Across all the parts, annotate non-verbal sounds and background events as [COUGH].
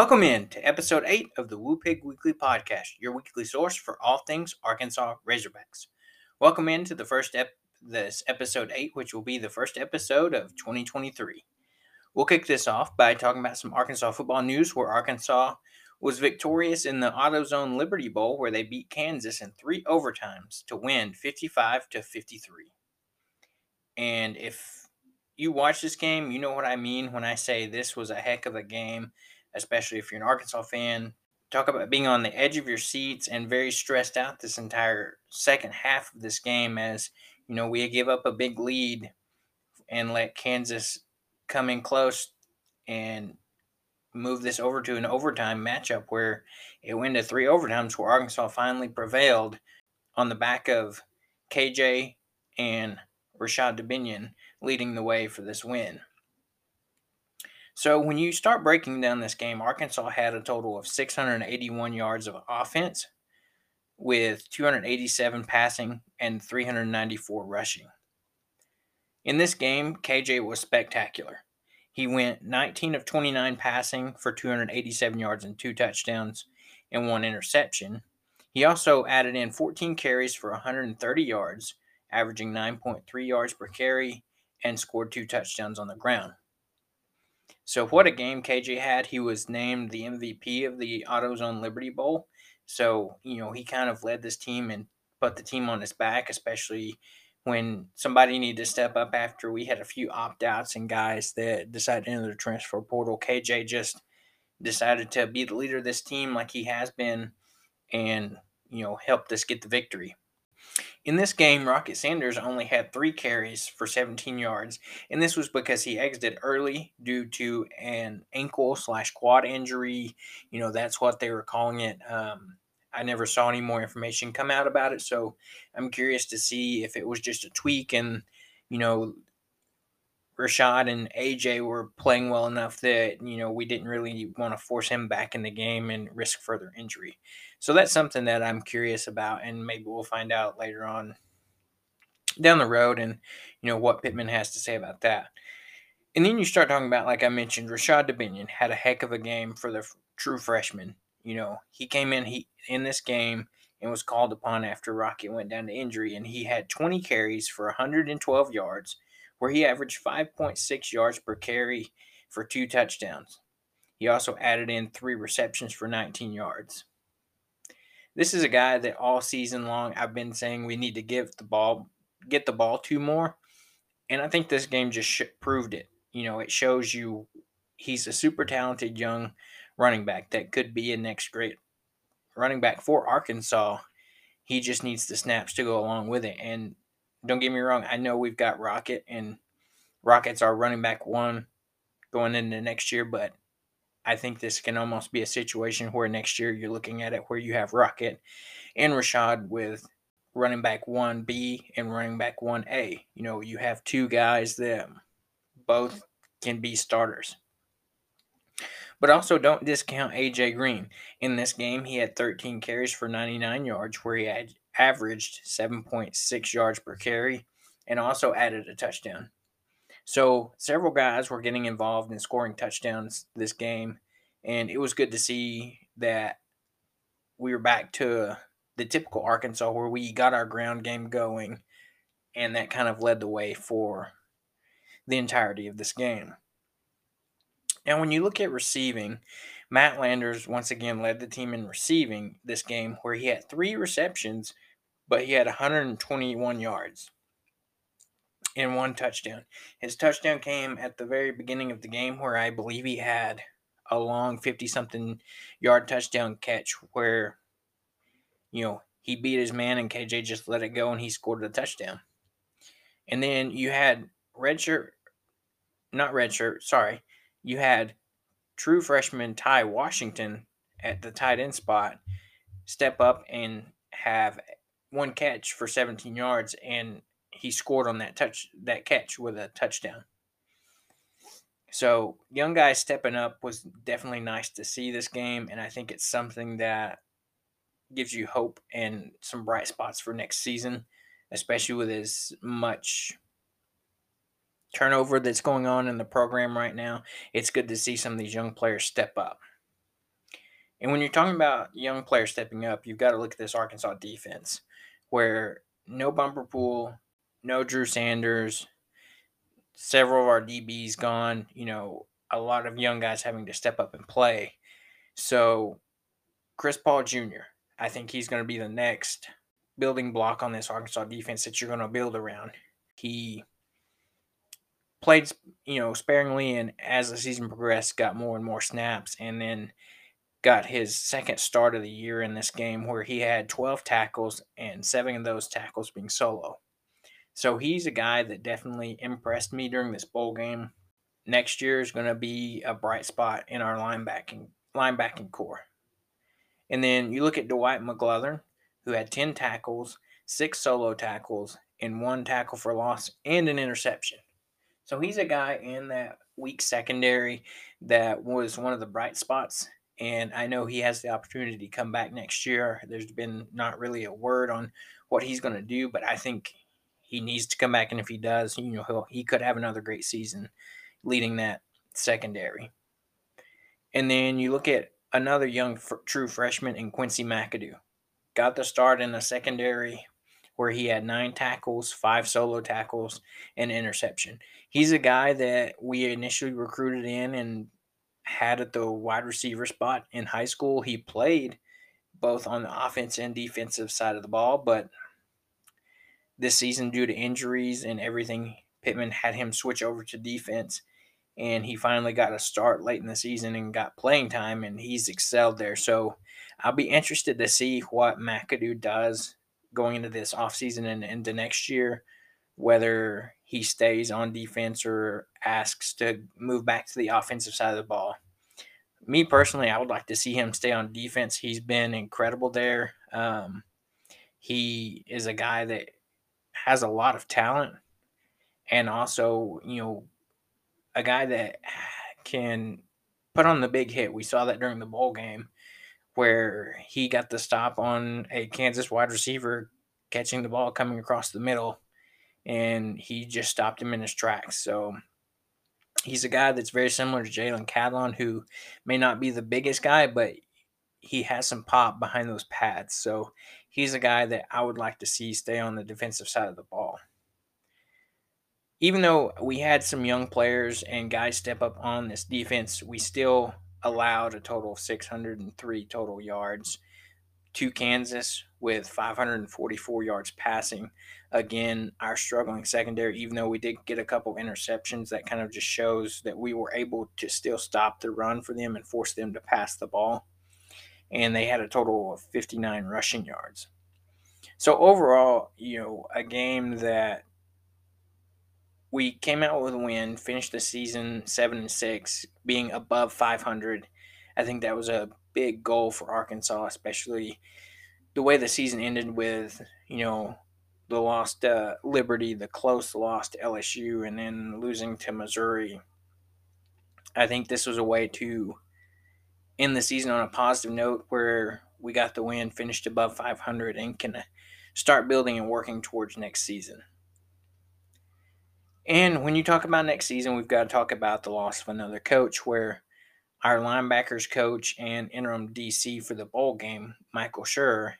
Welcome in to episode 8 of the Woo Pig Weekly Podcast, your weekly source for all things Arkansas Razorbacks. Welcome in to the first ep- this episode 8, which will be the first episode of 2023. We'll kick this off by talking about some Arkansas football news where Arkansas was victorious in the AutoZone Liberty Bowl where they beat Kansas in 3 overtimes to win 55 to 53. And if you watch this game, you know what I mean when I say this was a heck of a game especially if you're an Arkansas fan. Talk about being on the edge of your seats and very stressed out this entire second half of this game as, you know, we give up a big lead and let Kansas come in close and move this over to an overtime matchup where it went to three overtimes where Arkansas finally prevailed on the back of KJ and Rashod Dubinion leading the way for this win. So when you start breaking down this game, Arkansas had a total of 681 yards of offense with 287 passing and 394 rushing. In this game, KJ was spectacular. He went 19 of 29 passing for 287 yards and two touchdowns and one interception. He also added in 14 carries for 130 yards, averaging 9.3 yards per carry, and scored two touchdowns on the ground. So what a game KJ had. He was named the MVP of the AutoZone Liberty Bowl. So, you know, he kind of led this team and put the team on his back, especially when somebody needed to step up after we had a few opt outs and guys that decided to enter the transfer portal. KJ just decided to be the leader of this team like he has been and, you know, helped us get the victory. In this game, Rocket Sanders only had three carries for 17 yards, and this was because he exited early due to an ankle slash quad injury. You know, that's what they were calling it. Um, I never saw any more information come out about it, so I'm curious to see if it was just a tweak and, you know, Rashod and AJ were playing well enough that you know we didn't really want to force him back in the game and risk further injury. So that's something that I'm curious about, and maybe we'll find out later on down the road, and you know what Pittman has to say about that. And then you start talking about, like I mentioned, Rashod Dubinion had a heck of a game for the f- true freshman. You know, he came in he in this game and was called upon after Rocket went down to injury, and he had 20 carries for 112 yards where he averaged 5.6 yards per carry for two touchdowns. He also added in three receptions for 19 yards. This is a guy that all season long I've been saying we need to give the ball, get the ball to more, and I think this game just sh- proved it. You know, it shows you he's a super talented young running back that could be a next great running back for Arkansas. He just needs the snaps to go along with it, and don't get me wrong, I know we've got Rocket and Rocket's our running back one going into next year, but I think this can almost be a situation where next year you're looking at it where you have Rocket and Rashod with running back 1B and running back 1A. You know, you have two guys that both can be starters. But also don't discount AJ Green. In this game, he had 13 carries for 99 yards, where he had averaged 7.6 yards per carry and also added a touchdown. So several guys were getting involved in scoring touchdowns this game, and it was good to see that we were back to the typical Arkansas where we got our ground game going, and that kind of led the way for the entirety of this game. Now, when you look at receiving, Matt Landers once again led the team in receiving this game, where he had three receptions, but he had 121 yards and one touchdown. His touchdown came at the very beginning of the game, where I believe he had a long 50 something yard touchdown catch where, you know, he beat his man and KJ just let it go and he scored a touchdown. And then you had redshirt, not redshirt, sorry, you had true freshman Ty Washington at the tight end spot step up and have one catch for 17 yards and he scored on that touch that catch with a touchdown. So young guys stepping up was definitely nice to see this game, and I think it's something that gives you hope and some bright spots for next season, especially with as much turnover that's going on in the program right now. It's good to see some of these young players step up. And when you're talking about young players stepping up, you've got to look at this Arkansas defense where no bumper pool, no Drew Sanders, several of our DBs gone, you know, a lot of young guys having to step up and play. So, Chris Paul Jr., I think he's going to be the next building block on this Arkansas defense that you're going to build around. He played, you know, sparingly, and as the season progressed, got more and more snaps, and then got his second start of the year in this game where he had 12 tackles and seven of those tackles being solo. So he's a guy that definitely impressed me during this bowl game. Next year is going to be a bright spot in our linebacking linebacking core. And then you look at Dwight McGlothern, who had 10 tackles, six solo tackles, and one tackle for loss and an interception. So he's a guy in that weak secondary that was one of the bright spots. And I know he has the opportunity to come back next year. There's been not really a word on what he's going to do, but I think he needs to come back. And if he does, you know, he could have another great season leading that secondary. And then you look at another young true freshman in Quincy McAdoo. Got the start in the secondary where he had nine tackles, five solo tackles, and interception. He's a guy that we initially recruited in and had at the wide receiver spot in high school. He played both on the offense and defensive side of the ball, but this season, due to injuries and everything, Pittman had him switch over to defense and he finally got a start late in the season and got playing time and he's excelled there. So I'll be interested to see what McAdoo does going into this offseason and into next year, whether he stays on defense or asks to move back to the offensive side of the ball. Me personally, I would like to see him stay on defense. He's been incredible there. Um, he is a guy that has a lot of talent and also, you know, a guy that can put on the big hit. We saw that during the bowl game where he got the stop on a Kansas wide receiver catching the ball coming across the middle and he just stopped him in his tracks. So he's a guy that's very similar to Jalen Catalon, who may not be the biggest guy, but he has some pop behind those pads. So he's a guy that I would like to see stay on the defensive side of the ball even though we had some young players and guys step up on this defense, we still allowed a total of 603 total yards to Kansas with 544 yards passing. Again, our struggling secondary, even though we did get a couple interceptions, that kind of just shows that we were able to still stop the run for them and force them to pass the ball. And they had a total of 59 rushing yards. So overall, you know, a game that we came out with a win, finished the season seven and six, being above 500. I think that was a big goal for Arkansas, especially the way the season ended with you know the lost uh, Liberty, the close loss to LSU, and then losing to Missouri. I think this was a way to end the season on a positive note where we got the win, finished above 500, and can start building and working towards next season. And when you talk about next season, we've got to talk about the loss of another coach where our linebackers coach and interim DC for the bowl game, Michael Scherer,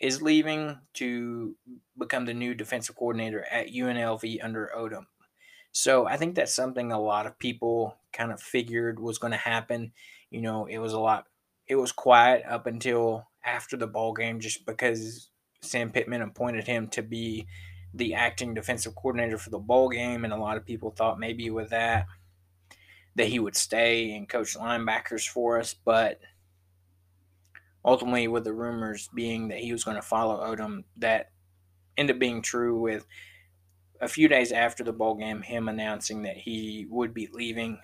is leaving to become the new defensive coordinator at UNLV under Odom. So I think that's something a lot of people kind of figured was going to happen. You know, it was a lot, it was quiet up until after the bowl game just because Sam Pittman appointed him to be the acting defensive coordinator for the bowl game, and a lot of people thought maybe with that that he would stay and coach linebackers for us, but ultimately with the rumors being that he was going to follow Odom, that ended up being true with a few days after the bowl game, him announcing that he would be leaving.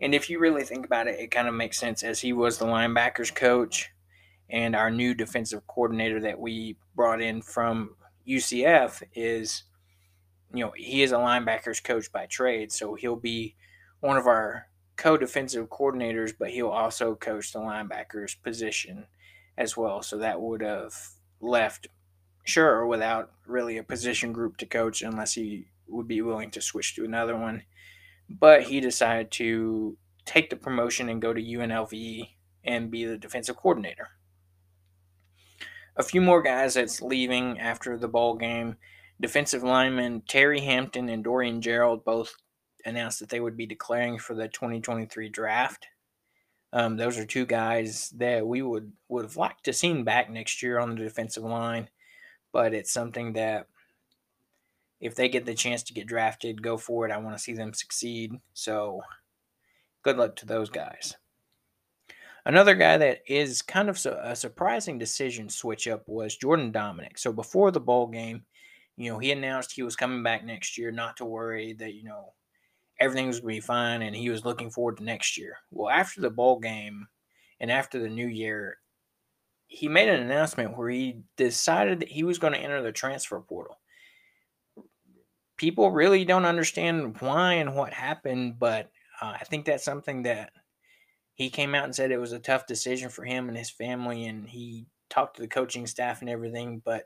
And if you really think about it, it kind of makes sense as he was the linebackers coach and our new defensive coordinator that we brought in from UCF is, you know, he is a linebackers coach by trade, so he'll be one of our co-defensive coordinators, but he'll also coach the linebackers position as well. So that would have left Scherer without really a position group to coach unless he would be willing to switch to another one. But he decided to take the promotion and go to UNLV and be the defensive coordinator. A few more guys that's leaving after the bowl game. Defensive linemen Terry Hampton and Dorian Gerald both announced that they would be declaring for the 2023 draft. Um, those are two guys that we would would have liked to seen back next year on the defensive line, but it's something that if they get the chance to get drafted, go for it. I want to see them succeed. So good luck to those guys. Another guy that is kind of a surprising decision switch up was Jordan Domineck. So before the bowl game, you know, he announced he was coming back next year, not to worry that, you know, everything was going to be fine and he was looking forward to next year. Well, after the bowl game and after the new year, he made an announcement where he decided that he was going to enter the transfer portal. People really don't understand why and what happened, but uh, I think that's something that he came out and said it was a tough decision for him and his family, and he talked to the coaching staff and everything, but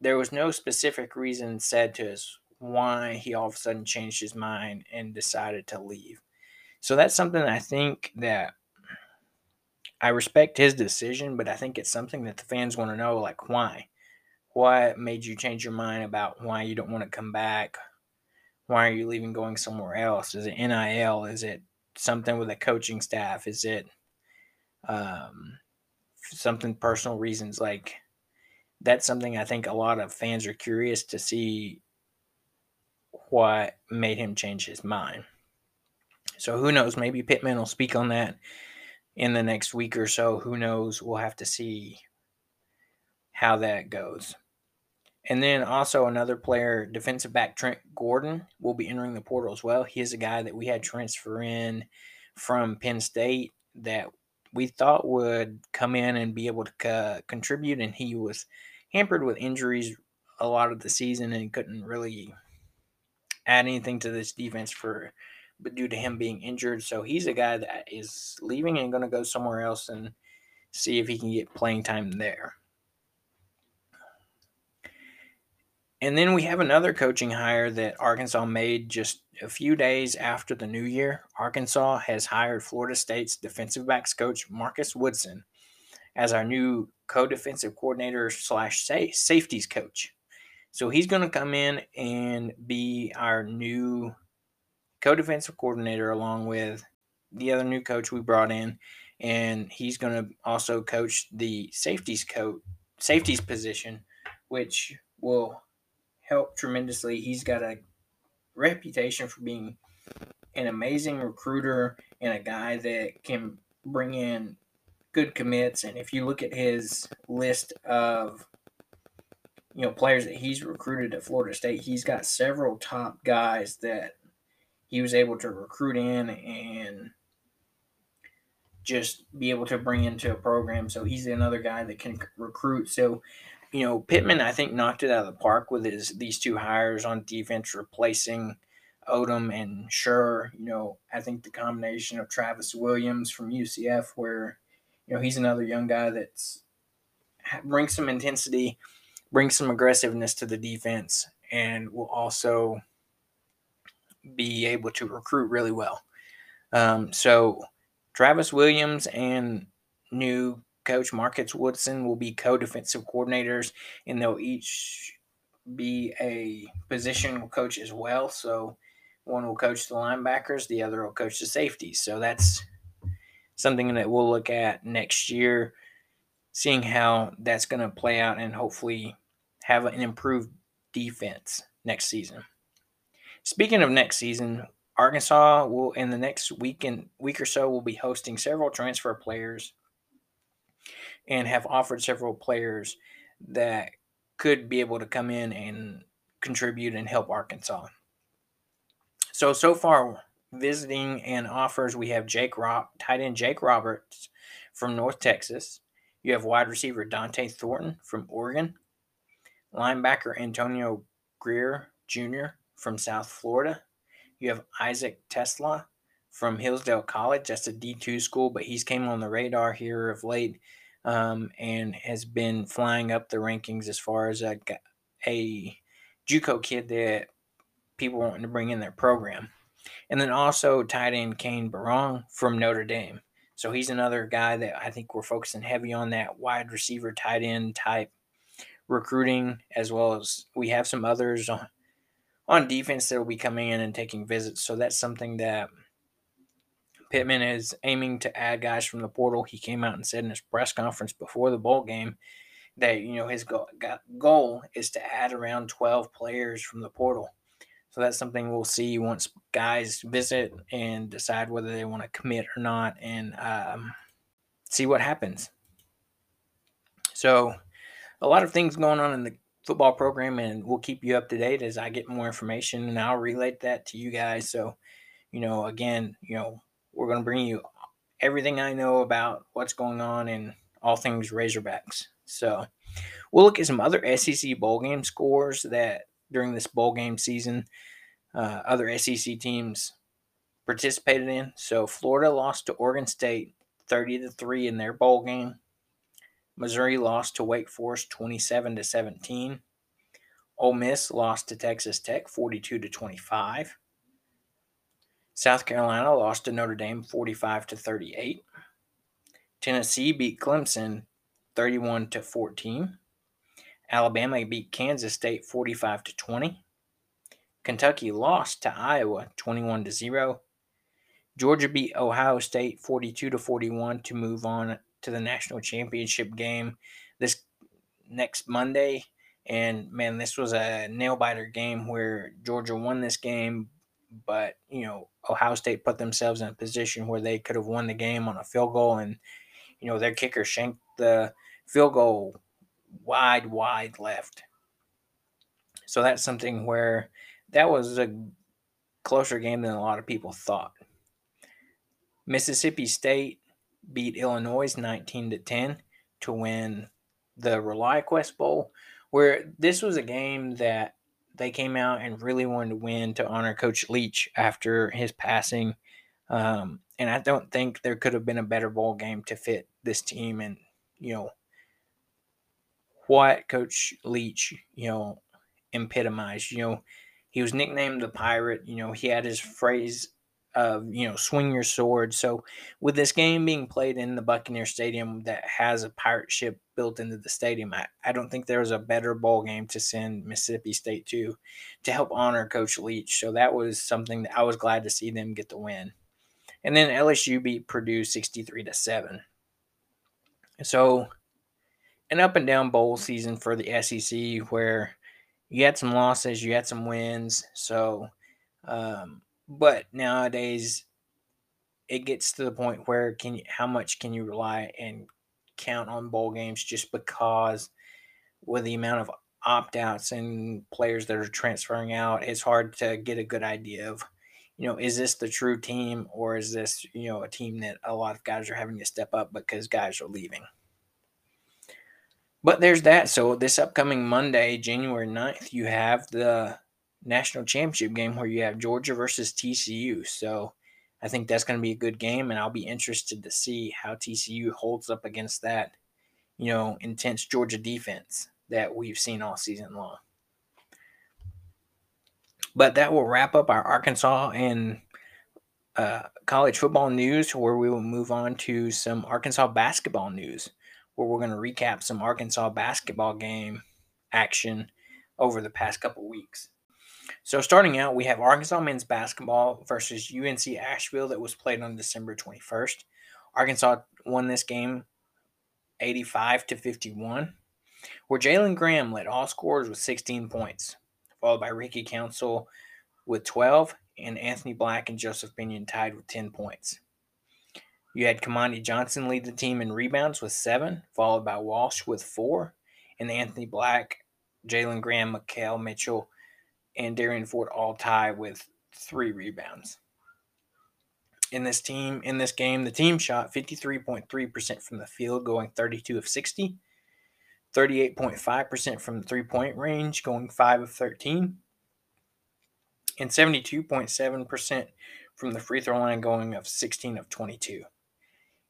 there was no specific reason said to us why he all of a sudden changed his mind and decided to leave. So that's something I think that I respect his decision, but I think it's something that the fans want to know like why? What made you change your mind about why you don't want to come back? Why are you leaving going somewhere else? Is it NIL? Is it something with a coaching staff? Is it um, something personal reasons? Like that's something I think a lot of fans are curious to see what made him change his mind. So who knows? Maybe Pittman will speak on that in the next week or so. Who knows? We'll have to see how that goes. And then also another player, defensive back Trent Gordon, will be entering the portal as well. He is a guy that we had transfer in from Penn State that we thought would come in and be able to uh, contribute, and he was hampered with injuries a lot of the season and couldn't really add anything to this defense for but due to him being injured. So he's a guy that is leaving and going to go somewhere else and see if he can get playing time there. And then we have another coaching hire that Arkansas made just a few days after the new year. Arkansas has hired Florida State's defensive backs coach Marcus Woodson as our new co-defensive coordinator slash safeties coach. So he's going to come in and be our new co-defensive coordinator along with the other new coach we brought in, and he's going to also coach the safeties coach safeties position, which will help tremendously. He's got a reputation for being an amazing recruiter and a guy that can bring in good commits. And if you look at his list of you know players that he's recruited at Florida State, he's got several top guys that he was able to recruit in and just be able to bring into a program. So he's another guy that can recruit. So you know, Pittman, I think, knocked it out of the park with his these two hires on defense, replacing Odom and Scherer. You know, I think the combination of Travis Williams from UCF, where you know he's another young guy that's brings some intensity, brings some aggressiveness to the defense, and will also be able to recruit really well. Um, so Travis Williams and new coach Marcus Woodson will be co-defensive coordinators, and they'll each be a position coach as well. So one will coach the linebackers, the other will coach the safeties. So that's something that we'll look at next year, seeing how that's going to play out, and hopefully have an improved defense next season. Speaking of next season, Arkansas will in the next week and week or so will be hosting several transfer players and have offered several players that could be able to come in and contribute and help Arkansas. So so far, visiting and offers we have Jake Rob, tight end Jake Roberts from North Texas. You have wide receiver Dont'e Thornton from Oregon, linebacker Antonio Grier Jr. from South Florida. You have Isaac TeSlaa from Hillsdale College. That's a D2 school, but he's came on the radar here of late um, and has been flying up the rankings as far as a, a JUCO kid that people wanting to bring in their program. And then also tight end Cane Berrong from Notre Dame. So he's another guy that I think we're focusing heavy on that wide receiver, tight end type recruiting, as well as we have some others on, on defense that will be coming in and taking visits. So that's something that Pittman is aiming to add guys from the portal. He came out and said in his press conference before the bowl game that you know his goal, goal is to add around 12 players from the portal. So that's something we'll see once guys visit and decide whether they want to commit or not, and um, see what happens. So, a lot of things going on in the football program, and we'll keep you up to date as I get more information, and I'll relate that to you guys. So, you know, again, you know, we're going to bring you everything I know about what's going on in all things Razorbacks. So, we'll look at some other SEC bowl game scores that during this bowl game season uh, other SEC teams participated in. So Florida lost to Oregon State 30 to 3 in their bowl game. Missouri lost to Wake Forest 27 to 17. Ole Miss lost to Texas Tech 42 to 25. South Carolina lost to Notre Dame 45 to 38. Tennessee beat Clemson 31 to 14. Alabama beat Kansas State 45 to 20. Kentucky lost to Iowa 21 to 0. Georgia beat Ohio State 42 to 41 to move on to the national championship game this next Monday. And man, this was a nail biter game where Georgia won this game, but you know, Ohio State put themselves in a position where they could have won the game on a field goal and you know, their kicker shanked the field goal wide, wide left. So that's something where that was a closer game than a lot of people thought. Mississippi State beat Illinois 19 to 10 to win the ReliaQuest Bowl, where this was a game that they came out and really wanted to win to honor Coach Leach after his passing. Um, and I don't think there could have been a better bowl game to fit this team and, you know, what Coach Leach, you know, epitomized. You know, he was nicknamed the Pirate. You know, he had his phrase of, you know, swing your sword. So, with this game being played in the Buccaneer Stadium that has a pirate ship built into the stadium, I, I don't think there was a better bowl game to send Mississippi State to to help honor Coach Leach. So, that was something that I was glad to see them get the win. And then LSU beat Purdue 63 to 7. So, an up and down bowl season for the SEC where you had some losses, you had some wins. So, um, but nowadays it gets to the point where can you, how much can you rely and count on bowl games just because with the amount of opt outs and players that are transferring out, it's hard to get a good idea of, you know, is this the true team or is this, you know, a team that a lot of guys are having to step up because guys are leaving? But there's that. So this upcoming Monday, January 9th, you have the national championship game where you have Georgia versus TCU. So I think that's going to be a good game, and I'll be interested to see how TCU holds up against that, you know, intense Georgia defense that we've seen all season long. But that will wrap up our Arkansas and uh, college football news, where we will move on to some Arkansas basketball news where we're going to recap some Arkansas basketball game action over the past couple weeks. So, starting out, we have Arkansas men's basketball versus UNC Asheville that was played on December 21st. Arkansas won this game 85 to 51, where Jalen Graham led all scorers with 16 points, followed by Ricky Council with 12, and Anthony Black and Joseph Pinion tied with 10 points. You had Kamani Johnson lead the team in rebounds with seven, followed by Walsh with four, and Anthony Black, Jalen Graham, Makhi Mitchell, and Derian Ford all tie with three rebounds. In this team, in this game, the team shot 53.3% from the field, going 32 of 60, 38.5% from the three point range, going 5 of 13, and 72.7% from the free throw line, going of 16 of 22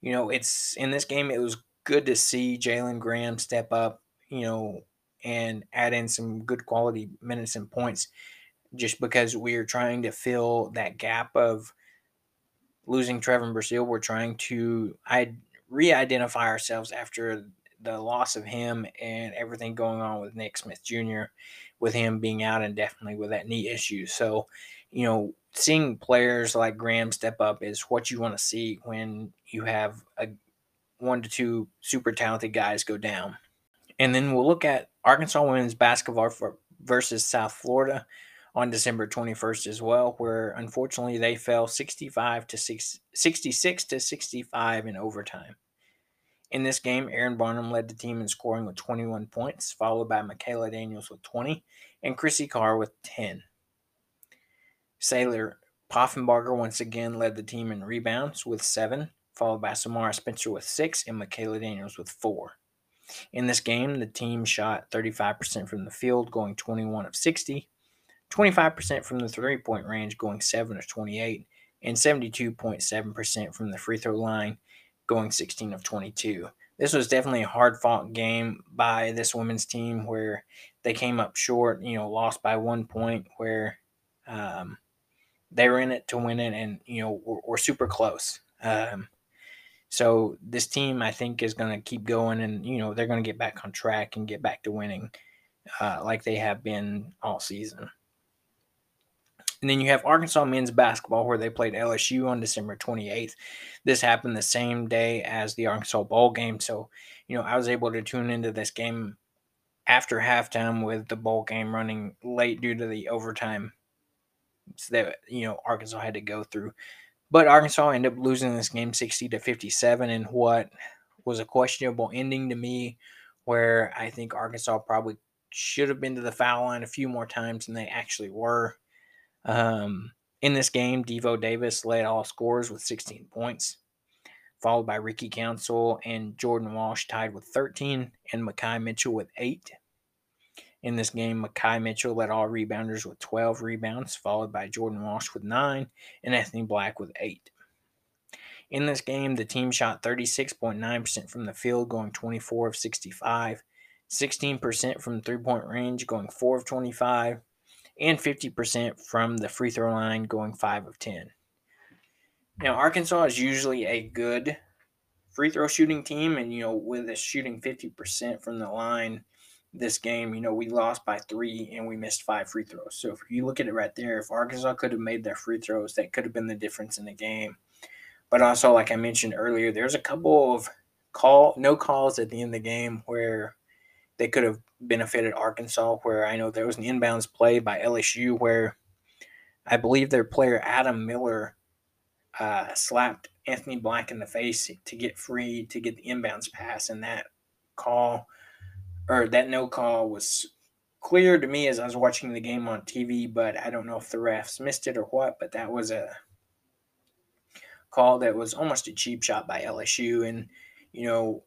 you know, it's in this game, it was good to see Jalen Graham step up, you know, and add in some good quality minutes and points just because we are trying to fill that gap of losing Trevon Brazile, we're trying to I re-identify ourselves after the loss of him and everything going on with Nick Smith Jr. with him being out and definitely with that knee issue. So, you know, seeing players like Graham step up is what you want to see when you have a one to two super talented guys go down. And then we'll look at Arkansas women's basketball for, versus South Florida on December 21st as well, where unfortunately they fell 65 to 6, 66 to 65 in overtime. In this game, Erynn Barnum led the team in scoring with 21 points, followed by Makayla Daniels with 20 and Chrissy Carr with 10. Saylor Poffenbarger once again led the team in rebounds with 7, followed by Samara Spencer with 6 and Makayla Daniels with 4. In this game, the team shot 35% from the field, going 21 of 60, 25% from the three point range, going 7 of 28, and 72.7% from the free throw line, going 16 of 22. This was definitely a hard fought game by this women's team where they came up short, you know, lost by one point, where um, they were in it to win it and, you know, were, were super close. Um, so this team, I think, is going to keep going and, you know, they're going to get back on track and get back to winning uh, like they have been all season. And then you have Arkansas men's basketball, where they played LSU on December 28th. This happened the same day as the Arkansas Bowl game. So, you know, I was able to tune into this game after halftime with the bowl game running late due to the overtime that, you know, Arkansas had to go through. But Arkansas ended up losing this game 60 to 57 in what was a questionable ending to me, where I think Arkansas probably should have been to the foul line a few more times than they actually were. Um, in this game, Devo Davis led all scores with 16 points, followed by Ricky Council and Jordan Walsh tied with 13, and Makhi Mitchell with 8. In this game, Makhi Mitchell led all rebounders with 12 rebounds, followed by Jordan Walsh with 9 and Anthony Black with 8. In this game, the team shot 36.9% from the field, going 24 of 65, 16% from three point range, going 4 of 25, and 50% from the free throw line, going 5 of 10. Now, Arkansas is usually a good free throw shooting team, and, you know, with us shooting 50% from the line this game, you know, we lost by three and we missed five free throws. So if you look at it right there, if Arkansas could have made their free throws, that could have been the difference in the game. But also, like I mentioned earlier, there's a couple of call no calls at the end of the game where they could have benefited Arkansas. Where I know there was an inbounds play by LSU where I believe their player Adam Miller uh, slapped Anthony Black in the face to get free to get the inbounds pass, and that call or that no call was clear to me as I was watching the game on TV, but I don't know if the refs missed it or what. But that was a call that was almost a cheap shot by LSU, and you know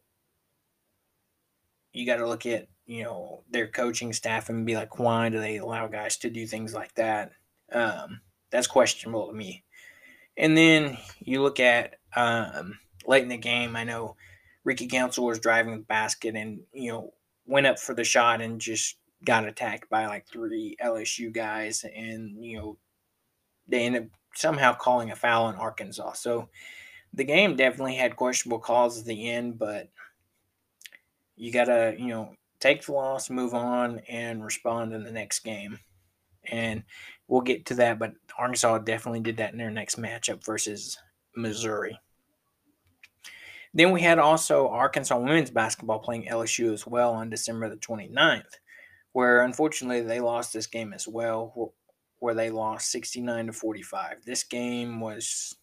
you got to look at you know their coaching staff and be like, why do they allow guys to do things like that? Um, that's questionable to me. And then you look at um, late in the game. I know Ricky Council was driving the basket, and you know went up for the shot and just got attacked by like three LSU guys, and you know they ended up somehow calling a foul in Arkansas. So the game definitely had questionable calls at the end, but you gotta you know take the loss, move on, and respond in the next game. And we'll get to that, but Arkansas definitely did that in their next matchup versus Missouri. Then we had also Arkansas women's basketball playing LSU as well on December the 29th, where unfortunately they lost this game as well, where they lost 69 to 45. This game was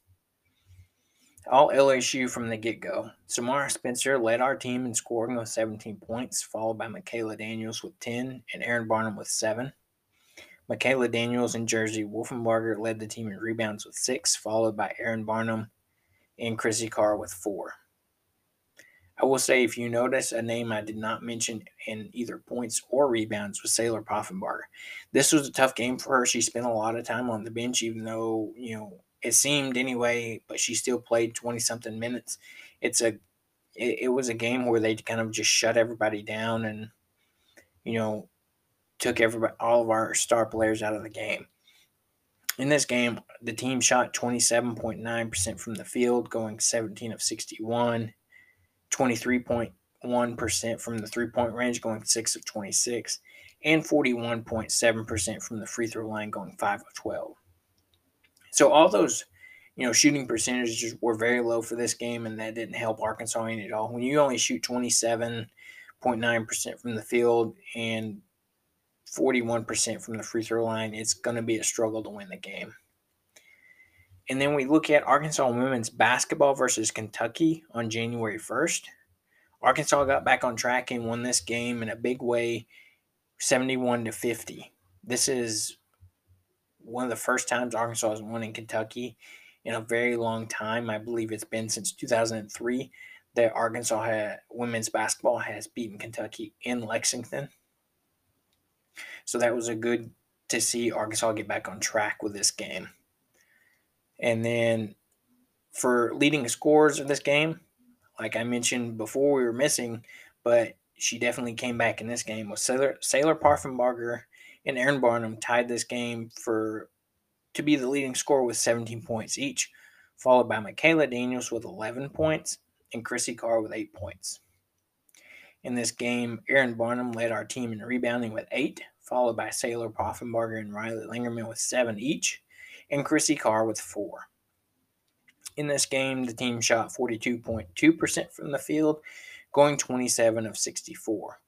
all LSU from the get go. Samara Spencer led our team in scoring with 17 points, followed by Makayla Daniels with 10 and Erynn Barnum with 7. Makayla Daniels and Jersey Wolfenbarger led the team in rebounds with 6, followed by Erynn Barnum and Chrissy Carr with 4. I will say, if you notice, a name I did not mention in either points or rebounds was Saylor Poffenbarger. This was a tough game for her. She spent a lot of time on the bench, even though, you know, it seemed anyway, but she still played 20 something minutes. It's a, it, it was a game where they kind of just shut everybody down and, you know, took everybody, all of our star players out of the game. In this game, the team shot 27.9% from the field, going 17 of 61, 23.1% from the three point range, going 6 of 26, and 41.7% from the free throw line, going 5 of 12. So all those, you know, shooting percentages were very low for this game, and that didn't help Arkansas any at all. When you only shoot 27.9% from the field and 41% from the free throw line, it's going to be a struggle to win the game. And then we look at Arkansas women's basketball versus Kentucky on January 1st. Arkansas got back on track and won this game in a big way, 71 to 50. This is one of the first times Arkansas has won in Kentucky in a very long time. I believe it's been since 2003 that Arkansas had, women's basketball has beaten Kentucky in Lexington. So that was a good to see Arkansas get back on track with this game. And then for leading scores of this game, like I mentioned before, we were missing, but she definitely came back in this game. with Saylor Saylor Poffenbarger and Erynn Barnum tied this game for to be the leading scorer with 17 points each, followed by Makayla Daniels with 11 points and Chrissy Carr with 8 points. In this game, Erynn Barnum led our team in rebounding with 8, followed by Saylor Poffenbarger and Rylee Langerman with 7 each, and Chrissy Carr with 4. In this game, the team shot 42.2% from the field, going 27 of 64.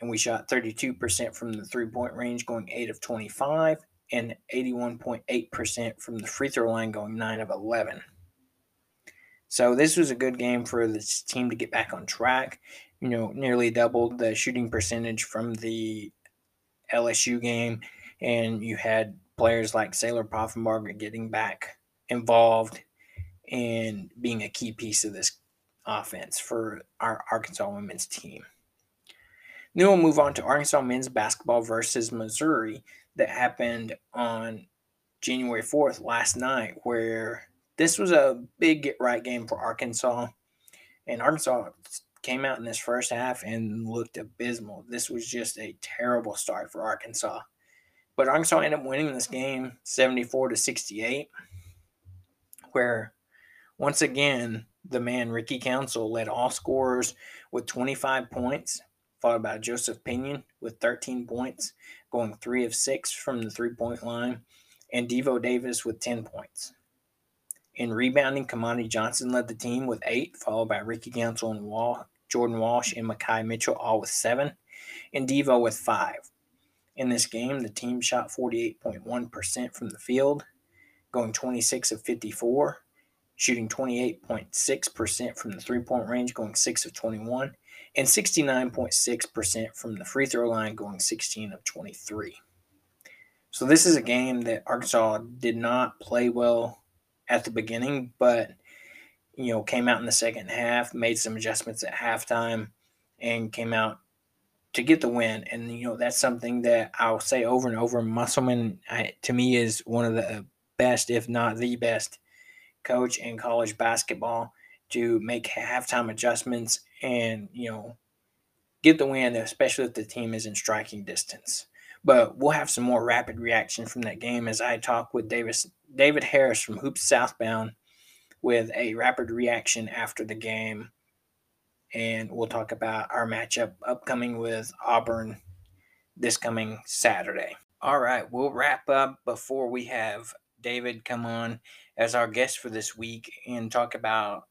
And we shot 32% from the three point range, going 8 of 25, and 81.8% from the free throw line, going 9 of 11. So this was a good game for this team to get back on track. You know, nearly doubled the shooting percentage from the LSU game, and you had players like Saylor Poffenbarger getting back involved and being a key piece of this offense for our Arkansas women's team. Then we'll move on to Arkansas men's basketball versus Missouri that happened on January 4th last night, where this was a big get right game for Arkansas. And Arkansas came out in this first half and looked abysmal. This was just a terrible start for Arkansas. But Arkansas ended up winning this game 74 to 68, where once again, the man Ricky Council led all scorers with 25 points, followed by Joseph Pinion with 13 points, going three of six from the three point line, and Devo Davis with 10 points. In rebounding, Kamani Johnson led the team with eight, followed by Ricky Council and Wall, Jordan Walsh and Makhi Mitchell, all with seven, and Devo with five. In this game, the team shot 48.1% from the field, going 26 of 54, shooting 28.6% from the three point range, going 6 of 21, and 69.6% from the free throw line, going 16 of 23. So, this is a game that Arkansas did not play well at the beginning, but you know, came out in the second half, made some adjustments at halftime, and came out to get the win. And you know, that's something that I'll say over and over. Musselman, I, to me, is one of the best, if not the best, coach in college basketball to make halftime adjustments and, you know, get the win, especially if the team is in striking distance. But we'll have some more rapid reaction from that game as I talk with Davis, David Harris from Hoops Southbound with a rapid reaction after the game. And we'll talk about our matchup upcoming with Auburn this coming Saturday. All right, we'll wrap up before we have David come on as our guest for this week and talk about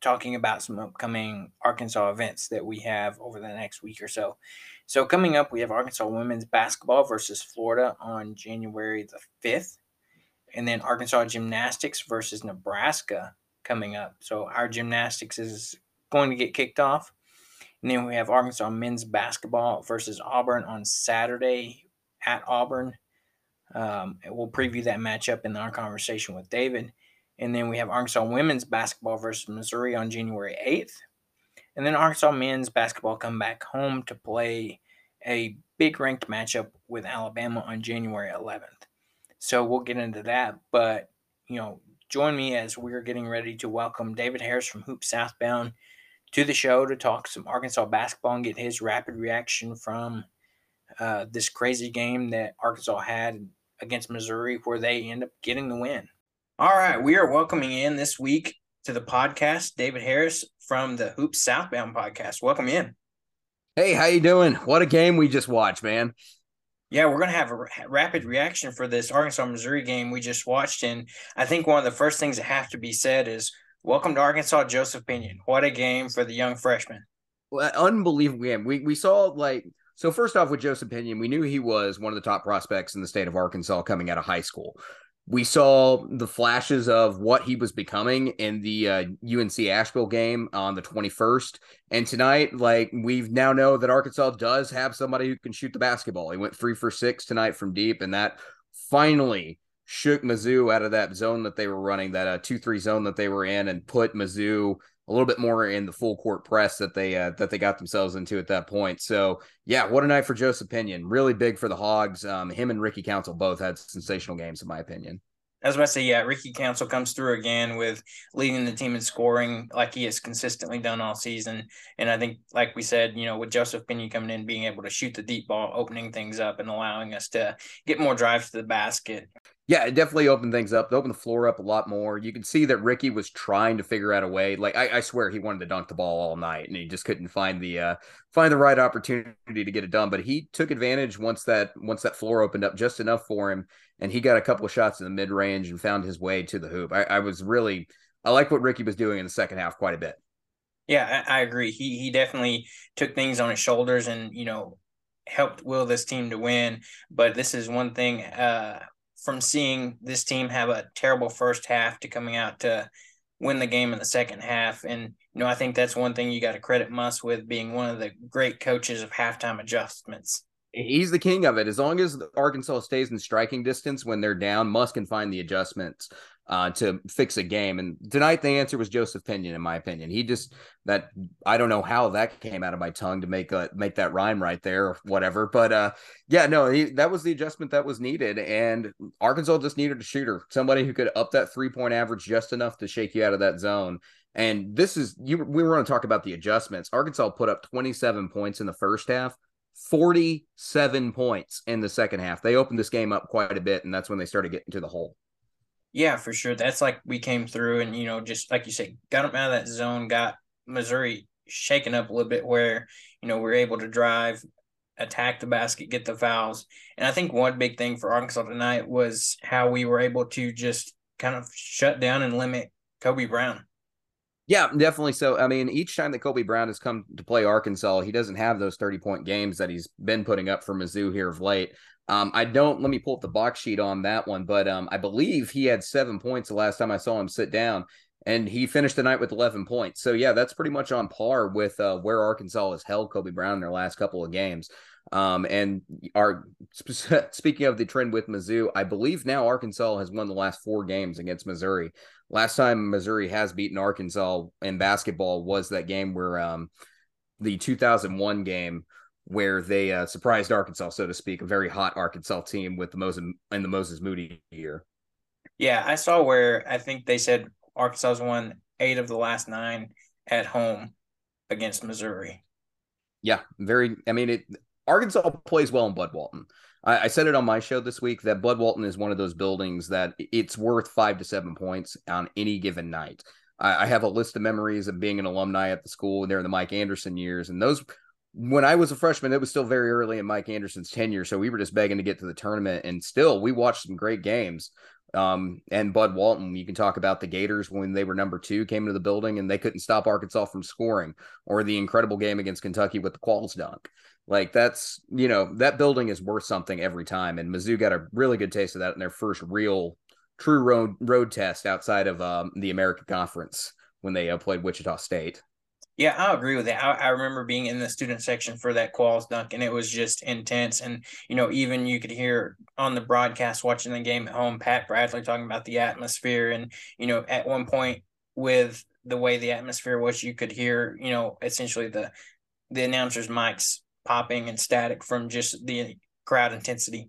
talking about some upcoming Arkansas events that we have over the next week or so. So coming up, we have Arkansas women's basketball versus Florida on January the fifth, and then Arkansas gymnastics versus Nebraska coming up. So our gymnastics is going to get kicked off. And then we have Arkansas men's basketball versus Auburn on Saturday at Auburn. Um, we'll preview that matchup in our conversation with David. And then we have Arkansas women's basketball versus Missouri on January 8th. And then Arkansas men's basketball come back home to play a big ranked matchup with Alabama on January 11th. So we'll get into that. But, you know, join me as we're getting ready to welcome David Harris from Hoop Southbound to the show to talk some Arkansas basketball and get his rapid reaction from uh, this crazy game that Arkansas had against Missouri, where they end up getting the win. All right, we are welcoming in this week to the podcast David Harris from the Hoops Southbound podcast. Welcome in. Hey, how you doing? What a game we just watched, man. Yeah, we're going to have a rapid reaction for this Arkansas Missouri game we just watched. And I think one of the first things that have to be said is welcome to Arkansas, Joseph Pinion. What a game for the young freshman. Well, unbelievable game. We, we saw like, so first off with Joseph Pinion, we knew he was one of the top prospects in the state of Arkansas coming out of high school we saw the flashes of what he was becoming in the uh, UNC Asheville game on the 21st. And tonight, like we now know that Arkansas does have somebody who can shoot the basketball. He went three for six tonight from deep, and that finally shook Mizzou out of that zone that they were running, that uh, two three zone that they were in, and put Mizzou a little bit more in the full court press that they uh, that they got themselves into at that point. So yeah, what a night for Joseph Pinion. Really big for the Hogs. Um, him and Ricky Council both had sensational games, in my opinion. I say, yeah, Ricky Council comes through again with leading the team in scoring like he has consistently done all season. And I think, like we said, you know, with Joseph Pinion coming in, being able to shoot the deep ball, opening things up and allowing us to get more drives to the basket. Yeah, it definitely opened things up. It opened the floor up a lot more. You could see that Ricky was trying to figure out a way. Like I, I swear he wanted to dunk the ball all night and he just couldn't find the uh find the right opportunity to get it done. But he took advantage once that once that floor opened up just enough for him and he got a couple of shots in the mid range and found his way to the hoop. I, I was really I like what Ricky was doing in the second half quite a bit. Yeah, I, I agree. He he definitely took things on his shoulders and you know helped will this team to win. But this is one thing uh, from seeing this team have a terrible first half to coming out to win the game in the second half. And you know, I think that's one thing you got to credit Muss with being one of the great coaches of halftime adjustments he's the king of it. As long as Arkansas stays in striking distance when they're down, Muss can find the adjustments uh, to fix a game. And tonight, the answer was Joseph Pinion, in my opinion. He just that I don't know how that came out of my tongue to make a, make that rhyme right there or whatever. But uh, yeah, no, he, that was the adjustment that was needed, and Arkansas just needed a shooter, somebody who could up that three point average just enough to shake you out of that zone. And this is you. We were going to talk about the adjustments. Arkansas put up 27 points in the first half 47 points in the second half. They opened this game up quite a bit, and that's when they started getting to the hole. Yeah, for sure. That's like we came through and, you know, just like you said, got them out of that zone, got Missouri shaken up a little bit where, you know, we are able to drive, attack the basket, get the fouls. And I think one big thing for Arkansas tonight was how we were able to just kind of shut down and limit Kobe Brown. Yeah, definitely. So, I mean, each time that Kobe Brown has come to play Arkansas, he doesn't have those 30 point games that he's been putting up for Mizzou here of late. Um, I don't, let me pull up the box sheet on that one, but um, I believe he had seven points the last time I saw him sit down, and he finished the night with 11 points. So, yeah, that's pretty much on par with uh, where Arkansas has held Kobe Brown in their last couple of games. Um, and our [LAUGHS] speaking of the trend with Mizzou, I believe now Arkansas has won the last four games against Missouri. Last time Missouri has beaten Arkansas in basketball was that game where um, the 2001 game where they uh, surprised Arkansas, so to speak, a very hot Arkansas team with the Moses in the Moses Moody year. Yeah, I saw where I think they said Arkansas won eight of the last nine at home against Missouri. Yeah, very. I mean, it Arkansas plays well in Bud Walton. I, I, said it on my show this week that Bud Walton is one of those buildings that it's worth five to seven points on any given night. I, I have a list of memories of being an alumni at the school there in the Mike Anderson years, and those when I was a freshman, it was still very early in Mike Anderson's tenure, so we were just begging to get to the tournament, and still we watched some great games. Um, and Bud Walton, you can talk about the Gators when they were number two, came into the building and they couldn't stop Arkansas from scoring, or the incredible game against Kentucky with the Qualls dunk. Like that's you know that building is worth something every time, and Mizzou got a really good taste of that in their first real true road road test outside of um, the American Conference when they uh, played Wichita State. Yeah, I agree with that. I, I, remember being in the student section for that Qualls dunk, and it was just intense. And you know, even you could hear on the broadcast watching the game at home, Pat Bradley talking about the atmosphere, and you know, at one point with the way the atmosphere was, you could hear, you know, essentially the the announcers' mics popping and static from just the crowd intensity.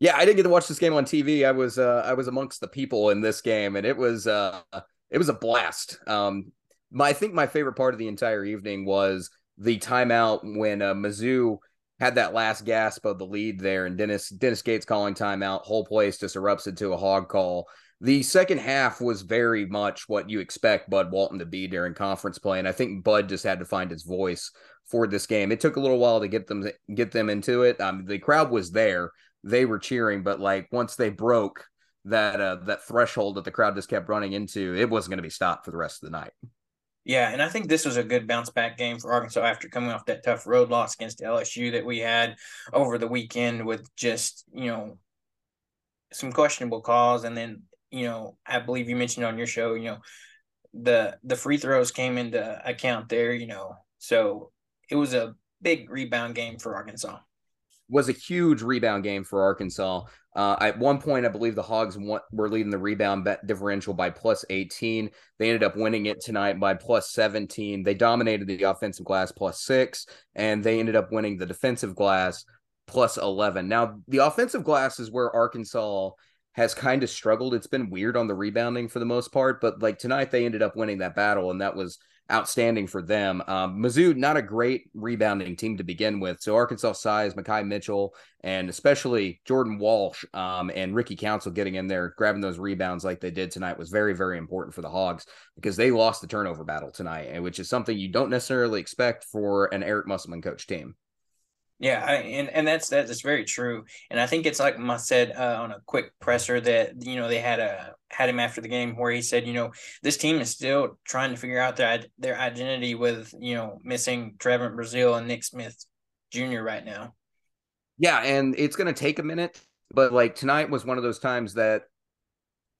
Yeah, I didn't get to watch this game on TV. I was uh, I was amongst the people in this game, and it was uh, it was a blast. Um, my I think my favorite part of the entire evening was the timeout when uh, Mizzou had that last gasp of the lead there, and Dennis Dennis Gates calling timeout. Whole place just erupts into a hog call. The second half was very much what you expect Bud Walton to be during conference play, and I think Bud just had to find his voice for this game. It took a little while to get them get them into it. Um, the crowd was there; they were cheering, but like once they broke that uh, that threshold that the crowd just kept running into, it wasn't going to be stopped for the rest of the night. Yeah, and I think this was a good bounce back game for Arkansas after coming off that tough road loss against LSU that we had over the weekend with just, you know, some questionable calls and then, you know, I believe you mentioned on your show, you know, the the free throws came into account there, you know. So it was a big rebound game for Arkansas was a huge rebound game for Arkansas. Uh, at one point, I believe the Hogs were leading the rebound differential by plus 18. They ended up winning it tonight by plus 17. They dominated the offensive glass plus six, and they ended up winning the defensive glass plus 11. Now, the offensive glass is where Arkansas has kind of struggled. It's been weird on the rebounding for the most part, but like tonight, they ended up winning that battle, and that was outstanding for them. Um, Mizzou, not a great rebounding team to begin with. So Arkansas size, Makhi Mitchell, and especially Jordan Walsh um, and Ricky Council getting in there, grabbing those rebounds like they did tonight was very, very important for the Hogs because they lost the turnover battle tonight, which is something you don't necessarily expect for an Eric Musselman coach team. Yeah, I, and and that's that's very true. And I think it's like I said uh, on a quick presser that you know they had a had him after the game where he said, you know, this team is still trying to figure out their their identity with you know missing Trevor Brazile and Nick Smith Jr. right now. Yeah, and it's going to take a minute, but like tonight was one of those times that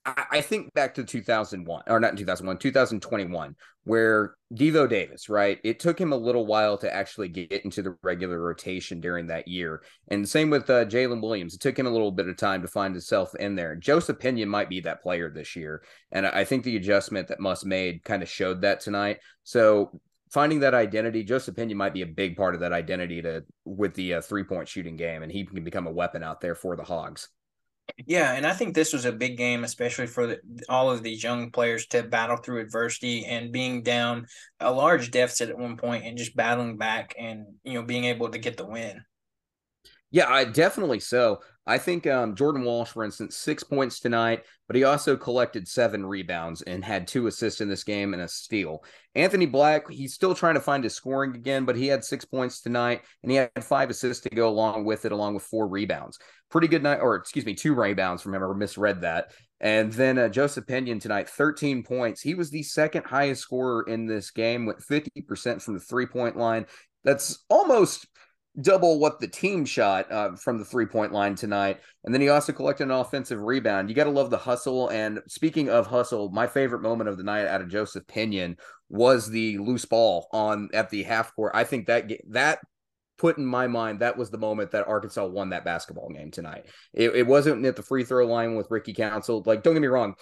I, think back to 2001 or not 2001, 2021, where Devo Davis, right? It took him a little while to actually get into the regular rotation during that year. And same with uh, Jaylin Williams. It took him a little bit of time to find himself in there. Joseph Pinion might be that player this year. And I think the adjustment that Muss made kind of showed that tonight. So finding that identity, Joseph Pinion might be a big part of that identity to with the uh, three point shooting game, and he can become a weapon out there for the Hogs. Yeah, and I think this was a big game, especially for the, all of these young players to battle through adversity and being down a large deficit at one point and just battling back and you know being able to get the win. Yeah, I definitely so. I think um, Jordan Walsh, for instance, six points tonight, but he also collected seven rebounds and had two assists in this game and a steal. Anthony Black, he's still trying to find his scoring again, but he had six points tonight and he had five assists to go along with it, along with four rebounds. Pretty good night, or excuse me, two rebounds from him. I misread that. And then uh, Joseph Pinion tonight, 13 points. He was the second highest scorer in this game, with 50% from the three point line. That's almost double what the team shot uh, from the three point line tonight. And then he also collected an offensive rebound. You got to love the hustle. And speaking of hustle, my favorite moment of the night out of Joseph Pinion was the loose ball on at the half court. I think that that put in my mind that was the moment that Arkansas won that basketball game tonight. It, it wasn't at the free throw line with Ricky Council. Like, don't get me wrong.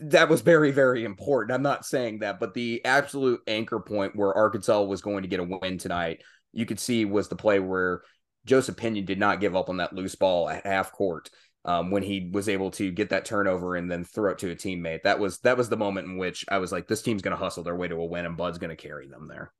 That was very, very important. I'm not saying that, but the absolute anchor point where Arkansas was going to get a win tonight you could see was the play where Joseph Pinion did not give up on that loose ball at half court um, when he was able to get that turnover and then throw it to a teammate. That was that was the moment in which I was like, this team's going to hustle their way to a win, and Bud's going to carry them there.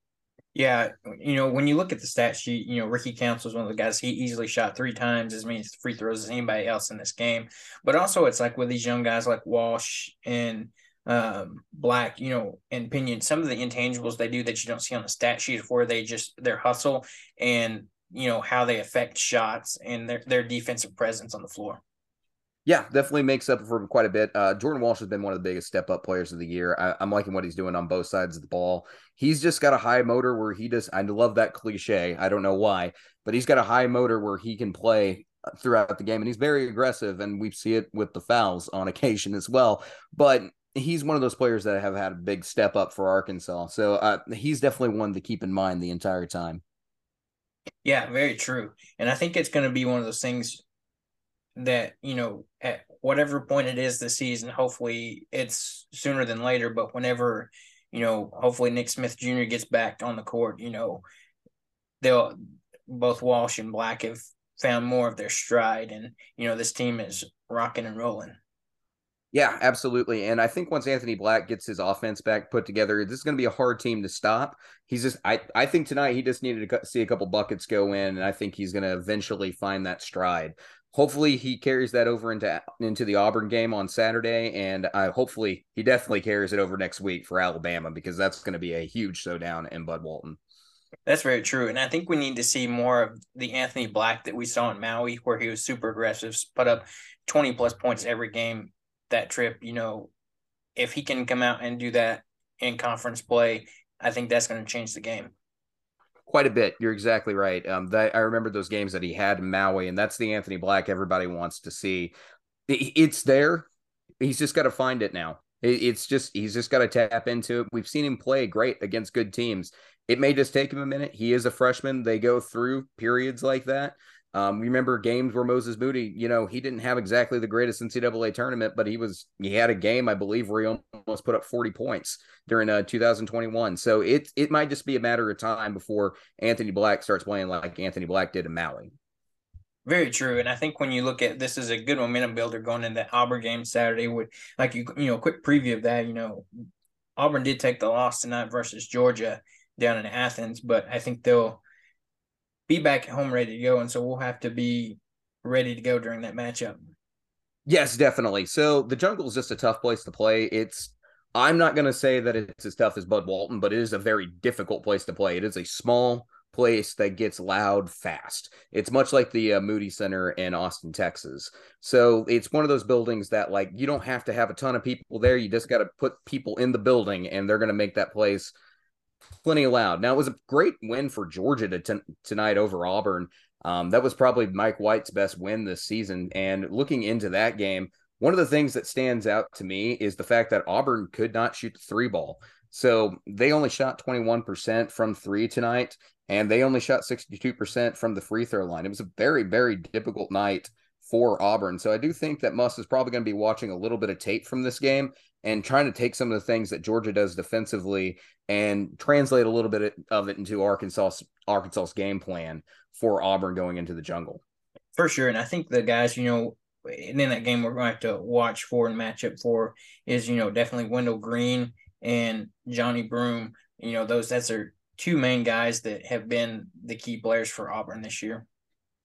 Yeah, you know, when you look at the stat sheet, you know, Ricky Council was one of the guys he easily shot three times as many free throws as anybody else in this game. But also, it's like with these young guys like Walsh and um, Black, you know, and Pinion, some of the intangibles they do that you don't see on the stat sheet where they just their hustle and you know how they affect shots and their their defensive presence on the floor. Yeah, definitely makes up for quite a bit. Uh, Jordan Walsh has been one of the biggest step up players of the year. I, am liking what he's doing on both sides of the ball. He's just got a high motor where he just, I love that cliche. I don't know why, but he's got a high motor where he can play throughout the game, and he's very aggressive. And we see it with the fouls on occasion as well. But he's one of those players that have had a big step up for Arkansas. So uh, he's definitely one to keep in mind the entire time. Yeah, very true. And I think it's going to be one of those things that, you know, at whatever point it is this season, hopefully it's sooner than later, but whenever, you know, hopefully Nick Smith Jr. gets back on the court, you know, they'll both Walsh and Black have found more of their stride and, you know, this team is rocking and rolling. Yeah, absolutely. And I think once Anthony Black gets his offense back put together, this is going to be a hard team to stop. He's just, I, I think tonight he just needed to see a couple buckets go in, and I think he's going to eventually find that stride. Hopefully, he carries that over into into the Auburn game on Saturday, and uh, hopefully, he definitely carries it over next week for Alabama because that's going to be a huge showdown in Bud Walton. That's very true. And I think we need to see more of the Anthony Black that we saw in Maui, where he was super aggressive, put up 20 plus points every game that trip, you know, if he can come out and do that in conference play, I think that's going to change the game. Quite a bit. You're exactly right. Um, that I remember those games that he had in Maui, and that's the Anthony Black everybody wants to see. It's there. He's just got to find it now. It's just he's just got to tap into it. We've seen him play great against good teams. It may just take him a minute. He is a freshman. They go through periods like that. Um, remember games where Moses Moody, you know, he didn't have exactly the greatest NCAA tournament, but he was he had a game, I believe, where he almost put up 40 points during uh, 2021. So it it might just be a matter of time before Anthony Black starts playing like Anthony Black did in Maui. Very true, and I think when you look at this is a good momentum builder going into the Auburn game Saturday. With like you you know, quick preview of that. You know, Auburn did take the loss tonight versus Georgia down in Athens, but I think they'll be back at home ready to go, and so we'll have to be ready to go during that matchup. Yes, definitely. So the jungle is just a tough place to play. It's I'm not going to say that it's as tough as Bud Walton, but it is a very difficult place to play. It is a small place that gets loud fast. It's much like the uh, Moody Center in Austin, Texas. So it's one of those buildings that like you don't have to have a ton of people there. You just got to put people in the building and they're going to make that place plenty loud. Now it was a great win for Georgia to t- tonight over Auburn. Um, that was probably Mike White's best win this season. And looking into that game, one of the things that stands out to me is the fact that Auburn could not shoot the three ball. So they only shot 21% from three tonight, and they only shot 62% from the free throw line. It was a very, very difficult night for Auburn. So I do think that Muss is probably going to be watching a little bit of tape from this game and trying to take some of the things that Georgia does defensively and translate a little bit of it into Arkansas Arkansas's game plan for Auburn going into the jungle. For sure, and I think the guys, you know, and in that game we're going to have to watch for and match up for is you know definitely Wendell Green and Johni Broome. You know those that's our two main guys that have been the key players for Auburn this year.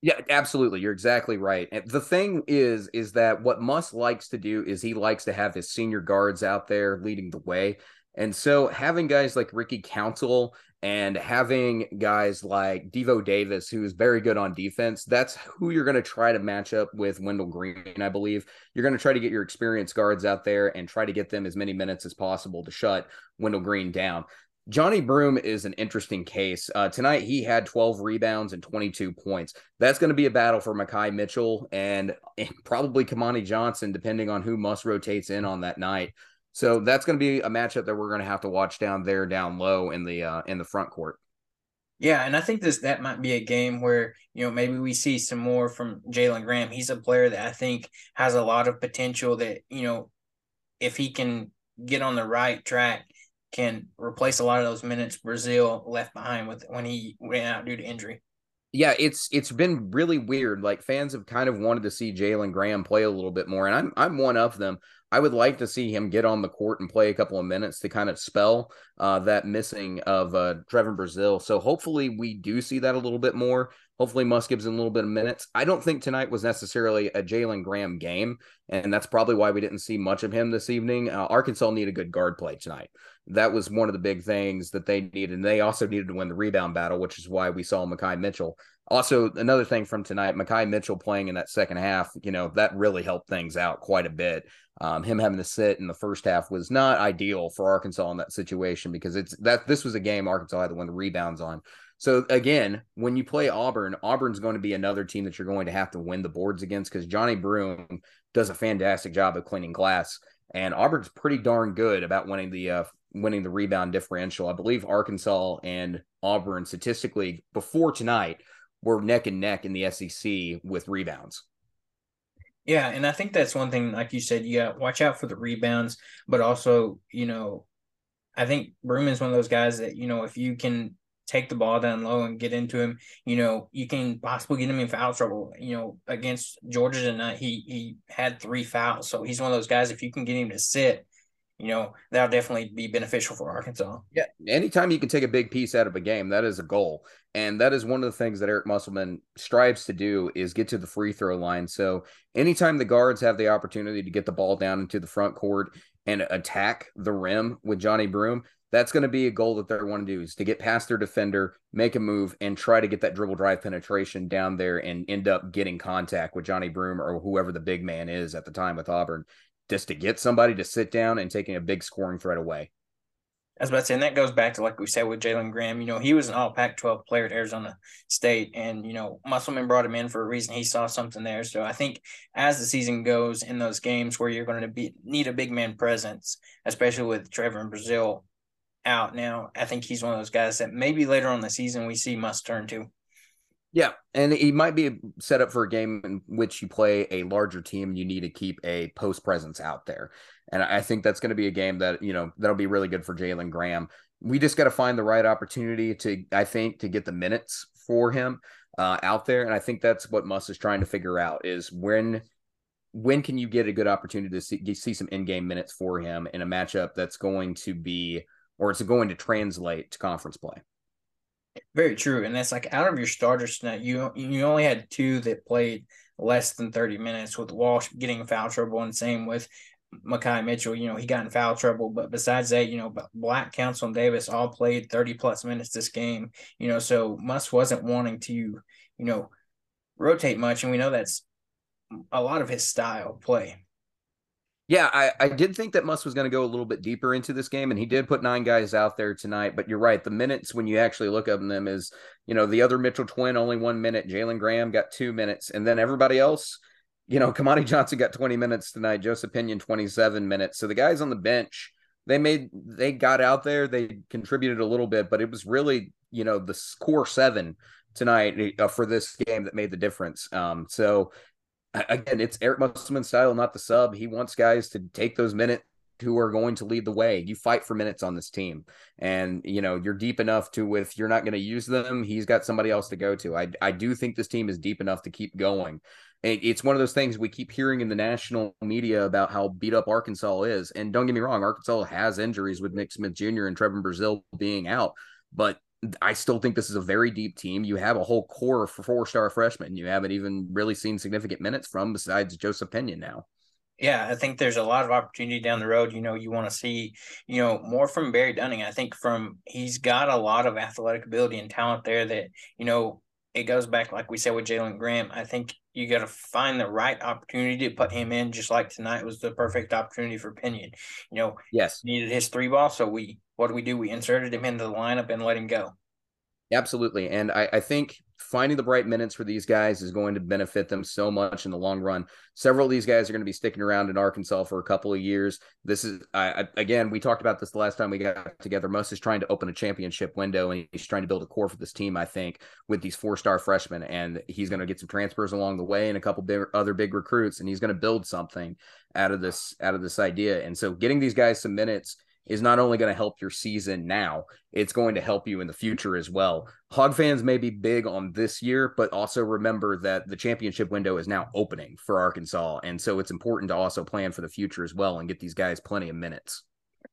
Yeah, absolutely. You're exactly right. The thing is, is that what Muss likes to do is he likes to have his senior guards out there leading the way. And so having guys like Ricky Council and having guys like Devo Davis, who is very good on defense, that's who you're going to try to match up with Wendell Green, I believe. You're going to try to get your experienced guards out there and try to get them as many minutes as possible to shut Wendell Green down. Johni Broome is an interesting case. Uh, tonight, he had 12 rebounds and 22 points. That's going to be a battle for Makhi Mitchell and, probably Kamani Johnson, depending on who Muss rotates in on that night. So that's going to be a matchup that we're going to have to watch down there, down low in the uh, in the front court. Yeah, and I think this that might be a game where you know maybe we see some more from Jalen Graham. He's a player that I think has a lot of potential. That you know, if he can get on the right track can replace a lot of those minutes Brazile left behind with when he went out due to injury. Yeah, it's it's been really weird. Like fans have kind of wanted to see Jalen Graham play a little bit more, and I'm I'm one of them. I would like to see him get on the court and play a couple of minutes to kind of spell uh, that missing of uh, Brazile. So hopefully we do see that a little bit more. Hopefully Muss gives him a little bit of minutes. I don't think tonight was necessarily a Jalen Graham game, and that's probably why we didn't see much of him this evening. Uh, Arkansas needed a good guard play tonight that was one of the big things that they needed. And they also needed to win the rebound battle, which is why we saw Makhi Mitchell. Also, another thing from tonight, Makhi Mitchell playing in that second half, you know, that really helped things out quite a bit. Um, him having to sit in the first half was not ideal for Arkansas in that situation because it's that this was a game Arkansas had to win the rebounds on. So again, when you play Auburn, Auburn's going to be another team that you're going to have to win the boards against because Johni Broome does a fantastic job of cleaning glass, and Auburn's pretty darn good about winning the uh, winning the rebound differential. I believe Arkansas and Auburn statistically before tonight were neck and neck in the SEC with rebounds. Yeah, and I think that's one thing, like you said, you got watch out for the rebounds, but also, you know, I think Broome is one of those guys that, you know, if you can take the ball down low and get into him, you know, you can possibly get him in foul trouble. You know, against Georgia tonight, he he had three fouls. So he's one of those guys, if you can get him to sit, you know, that'll definitely be beneficial for Arkansas. Yeah. Anytime you can take a big piece out of a game, that is a goal. And that is one of the things that Eric Musselman strives to do is get to the free throw line. So anytime the guards have the opportunity to get the ball down into the front court and attack the rim with Johni Broome, that's going to be a goal that they want to do is to get past their defender, make a move, and try to get that dribble drive penetration down there and end up getting contact with Johni Broome or whoever the big man is at the time with Auburn, just to get somebody to sit down and taking a big scoring threat away. I was about to say, and that goes back to like we said with Jalen Graham. You know, he was an All Pac-12 player at Arizona State, and you know, Musselman brought him in for a reason. He saw something there. So I think as the season goes in those games where you're going to be need a big man presence, especially with Trevor and Brazile out now, I think he's one of those guys that maybe later on the season we see Muss turn to. Yeah, and he might be set up for a game in which you play a larger team. and You need to keep a post presence out there, and I think that's going to be a game that you know that'll be really good for Jalen Graham. We just got to find the right opportunity to, I think, to get the minutes for him uh, out there, and I think that's what Muss is trying to figure out is when when can you get a good opportunity to see, see some in-game minutes for him in a matchup that's going to be or it's going to translate to conference play. Very true, and that's like out of your starters tonight. You you only had two that played less than thirty minutes. With Walsh getting foul trouble, and same with Makhi Mitchell. You know he got in foul trouble, but besides that, you know Black Council and Davis all played thirty plus minutes this game. You know, so Muss wasn't wanting to you know rotate much, and we know that's a lot of his style play. Yeah, I, I did think that Muss was going to go a little bit deeper into this game, and he did put nine guys out there tonight. But you're right, the minutes when you actually look at them is, you know, the other Mitchell twin only one minute, Jalen Graham got two minutes, and then everybody else, you know, [LAUGHS] Kamani Johnson got 20 minutes tonight, Joseph Pinion 27 minutes. So the guys on the bench, they made they got out there, they contributed a little bit, but it was really, you know, the core seven tonight uh, for this game that made the difference. Um, so again, it's Eric Musselman's style, not the sub. He wants guys to take those minutes who are going to lead the way. You fight for minutes on this team. And, you know, you're deep enough to, if you're not going to use them, he's got somebody else to go to. I, I do think this team is deep enough to keep going. It's one of those things we keep hearing in the national media about how beat up Arkansas is. And don't get me wrong, Arkansas has injuries with Nick Smith Jr. and Trevor Brazile being out. But I still think this is a very deep team. You have a whole core of four star freshmen. You haven't even really seen significant minutes from besides Joseph Pinion now. Yeah, I think there's a lot of opportunity down the road. You know, you want to see, you know, more from Barry Dunning. I think from he's got a lot of athletic ability and talent there that, you know, it goes back like we said with Jalen Graham. I think you got to find the right opportunity to put him in, just like tonight was the perfect opportunity for Pinion. You know, yes, needed his three ball, so we what do we do? We inserted him into the lineup and let him go. Absolutely. And I, I, think finding the right minutes for these guys is going to benefit them so much in the long run. Several of these guys are going to be sticking around in Arkansas for a couple of years. This is, I, again, we talked about this the last time we got together. Muss is trying to open a championship window and he's trying to build a core for this team, I think, with these four star freshmen. And he's going to get some transfers along the way and a couple big, other big recruits. And he's going to build something out of this, out of this idea. And so getting these guys some minutes is not only going to help your season now, it's going to help you in the future as well. Hog fans may be big on this year, but also remember that the championship window is now opening for Arkansas. And so it's important to also plan for the future as well and get these guys plenty of minutes.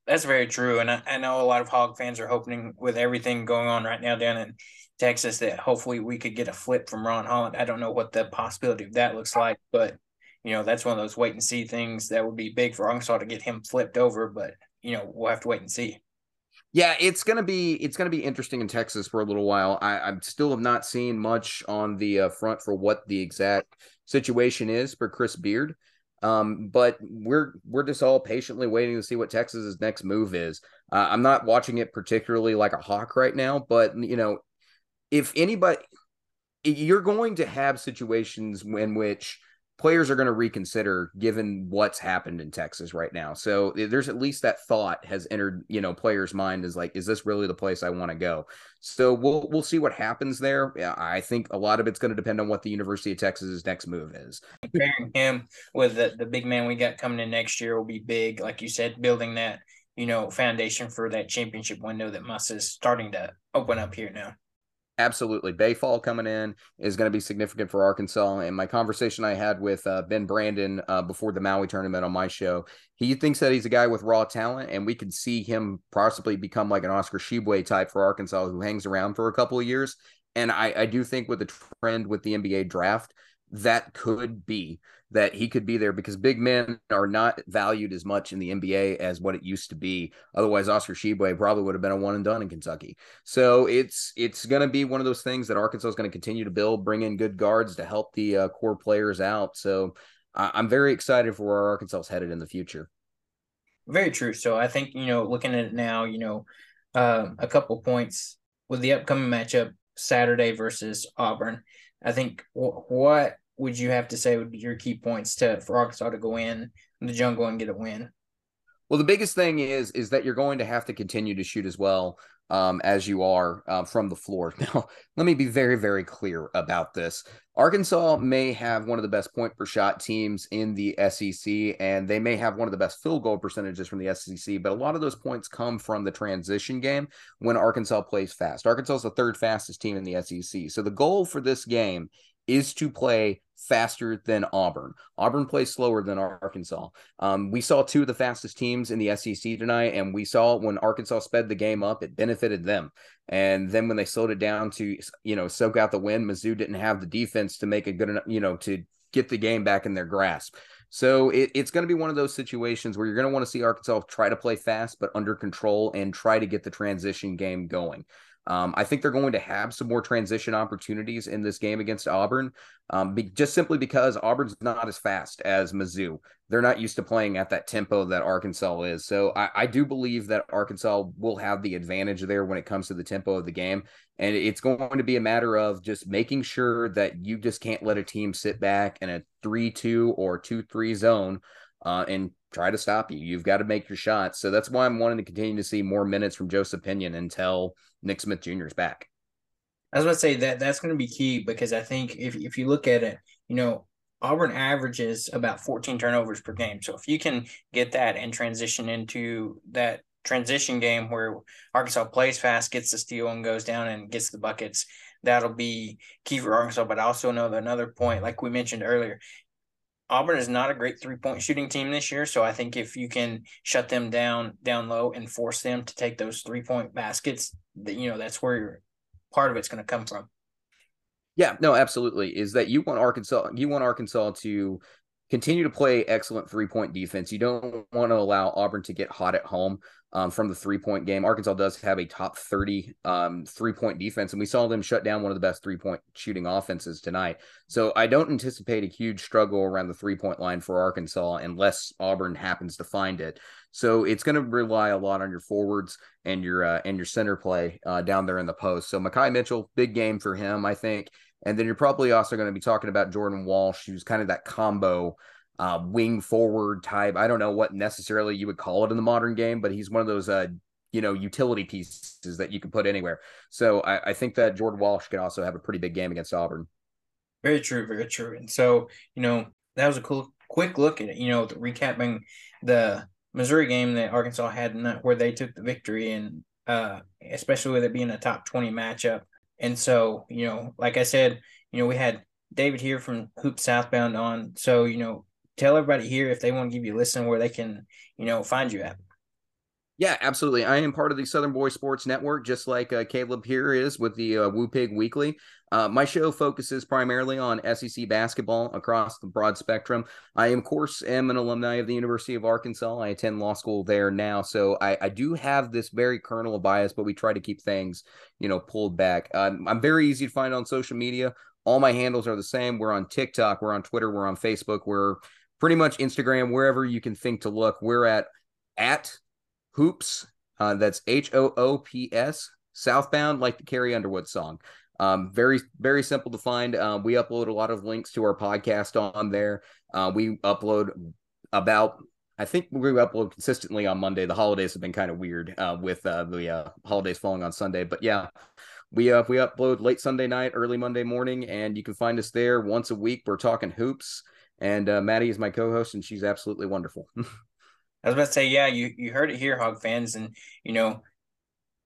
That's very true. And I, I know a lot of Hog fans are hoping with everything going on right now down in Texas that hopefully we could get a flip from Ron Holland. I don't know what the possibility of that looks like, but you know, that's one of those wait and see things that would be big for Arkansas to get him flipped over. But you know, we'll have to wait and see. Yeah, it's gonna be it's gonna be interesting in Texas for a little while. I, I still have not seen much on the uh, front for what the exact situation is for Chris Beard, um, but we're we're just all patiently waiting to see what Texas's next move is. Uh, I'm not watching it particularly like a hawk right now, but you know, if anybody, you're going to have situations in which players are going to reconsider given what's happened in Texas right now. So eh, there's at least that thought has entered, you know, players' mind is like, is this really the place I want to go? So we'll we'll see what happens there. I think a lot of it's going to depend on what the University of Texas's next move is. Him with the, the big man we got coming in next year will be big, like you said, building that you know, foundation for that championship window that Muss is starting to open up here now. Absolutely. Baye Fall coming in is going to be significant for Arkansas. And my conversation I had with uh, Ben Brandon uh, before the Maui tournament on my show, he thinks that he's a guy with raw talent, and we could see him possibly become like an Oscar Tshiebwe type for Arkansas who hangs around for a couple of years. And I, I do think with the trend with the NBA draft, that could be that he could be there because big men are not valued as much in the NBA as what it used to be. Otherwise, Oscar Tshiebwe probably would have been a one and done in Kentucky. So it's it's going to be one of those things that Arkansas is going to continue to build, bring in good guards to help the uh, core players out. So I- am very excited for where Arkansas is headed in the future. Very true. So I think you know, looking at it now, you know, uh, a couple points with the upcoming matchup Saturday versus Auburn. I think w- what would you have to say would be your key points to for Arkansas to go in the jungle and get a win? Well, the biggest thing is is that you're going to have to continue to shoot as well um, as you are uh, from the floor. [LAUGHS] Now, let me be very, very clear about this. Arkansas may have one of the best point per shot teams in the SEC, and they may have one of the best field goal percentages from the SEC, but a lot of those points come from the transition game when Arkansas plays fast. Arkansas is the third fastest team in the SEC. So the goal for this game is to play faster than Auburn. Auburn plays slower than Arkansas. Um, we saw two of the fastest teams in the SEC tonight, and we saw when Arkansas sped the game up, it benefited them. And then when they slowed it down to, you know, soak out the win, Mizzou didn't have the defense to make a good enough, you know, to get the game back in their grasp. So it, it's going to be one of those situations where you're going to want to see Arkansas try to play fast, but under control and try to get the transition game going. Um, I think they're going to have some more transition opportunities in this game against Auburn, um, be, just simply because Auburn's not as fast as Mizzou. They're not used to playing at that tempo that Arkansas is. So I, I, do believe that Arkansas will have the advantage there when it comes to the tempo of the game. And it's going to be a matter of just making sure that you just can't let a team sit back in a 3 2 or 2 3 zone uh, and try to stop you. You've got to make your shots. So that's why I'm wanting to continue to see more minutes from Joseph Pinion until Nick Smith Jr. is back. I was going to say that that's going to be key because I think if, if you look at it, you know, Auburn averages about 14 turnovers per game. So if you can get that and transition into that transition game where Arkansas plays fast, gets the steal, and goes down and gets the buckets, that'll be key for Arkansas. But I also know another point, like we mentioned earlier, Auburn is not a great three point shooting team this year. So I think if you can shut them down down low and force them to take those three point baskets, that you know that's where part of it's going to come from. Yeah, no, absolutely. Is that you want Arkansas? You want Arkansas to continue to play excellent three point defense. You don't want to allow Auburn to get hot at home um, from the three point game. Arkansas does have a top 30 um, three point defense, and we saw them shut down one of the best three point shooting offenses tonight. So I don't anticipate a huge struggle around the three point line for Arkansas unless Auburn happens to find it. So it's going to rely a lot on your forwards and your uh, and your center play uh, down there in the post. So Makhi Mitchell, big game for him, I think. And then you're probably also going to be talking about Jordan Walsh, who's kind of that combo uh, wing forward type. I don't know what necessarily you would call it in the modern game, but he's one of those, uh, you know, utility pieces that you can put anywhere. So I, I think that Jordan Walsh could also have a pretty big game against Auburn. Very true, very true. And so, you know, that was a cool, quick look at it. You know, recapping the Missouri game that Arkansas had, in that, where they took the victory, and uh, especially with it being a top twenty matchup. And so, you know, like I said, you know, we had David here from Hoop Southbound on. So, you know, tell everybody here if they want to give you a listen where they can, you know, find you at. Yeah, absolutely. I am part of the Southern Boy Sports Network, just like uh, Caleb here is with the uh, Woo Pig Weekly. Uh, my show focuses primarily on SEC basketball across the broad spectrum. I, of course, am an alumni of the University of Arkansas. I attend law school there now, so I, I do have this very kernel of bias, but we try to keep things, you know, pulled back. Um, I'm very easy to find on social media. All my handles are the same. We're on TikTok, we're on Twitter, we're on Facebook, we're pretty much Instagram, wherever you can think to look. We're at at hoops. Uh, that's H O O P S Southbound, like the Carrie Underwood song. Um, very, very simple to find. Uh, we upload a lot of links to our podcast on there. Uh, we upload about, I think we upload consistently on Monday. The holidays have been kind of weird uh, with uh, the uh, holidays falling on Sunday, but yeah, we uh, we upload late Sunday night, early Monday morning, and you can find us there once a week. We're talking hoops, and uh, Maddie is my co-host, and she's absolutely wonderful. [LAUGHS] I was about to say, yeah, you you heard it here, Hog fans, and you know,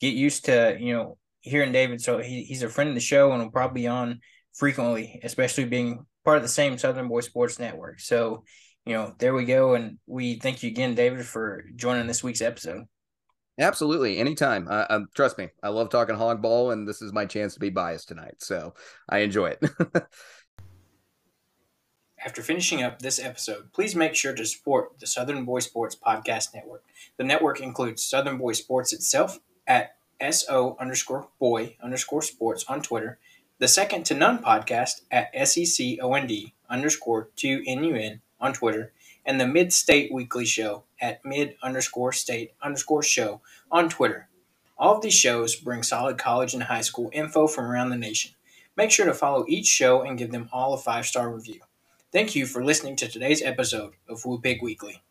get used to you know hearing David. So he, he's a friend of the show and will probably be on frequently, especially being part of the same Southern Boy Sports Network. So, you know, there we go, and we thank you again, David, for joining this week's episode. Absolutely, anytime. Uh, um, trust me, I love talking hog ball, and this is my chance to be biased tonight, so I enjoy it. [LAUGHS] After finishing up this episode, please make sure to support the Southern Boy Sports Podcast Network. The network includes Southern Boy Sports itself at SO underscore boy underscore sports on Twitter, the Second to None podcast at SECOND underscore 2NUN on Twitter, and the Mid State Weekly Show at mid underscore state underscore show on Twitter. All of these shows bring solid college and high school info from around the nation. Make sure to follow each show and give them all a five star review. Thank you for listening to today's episode of Woo Pig Weekly.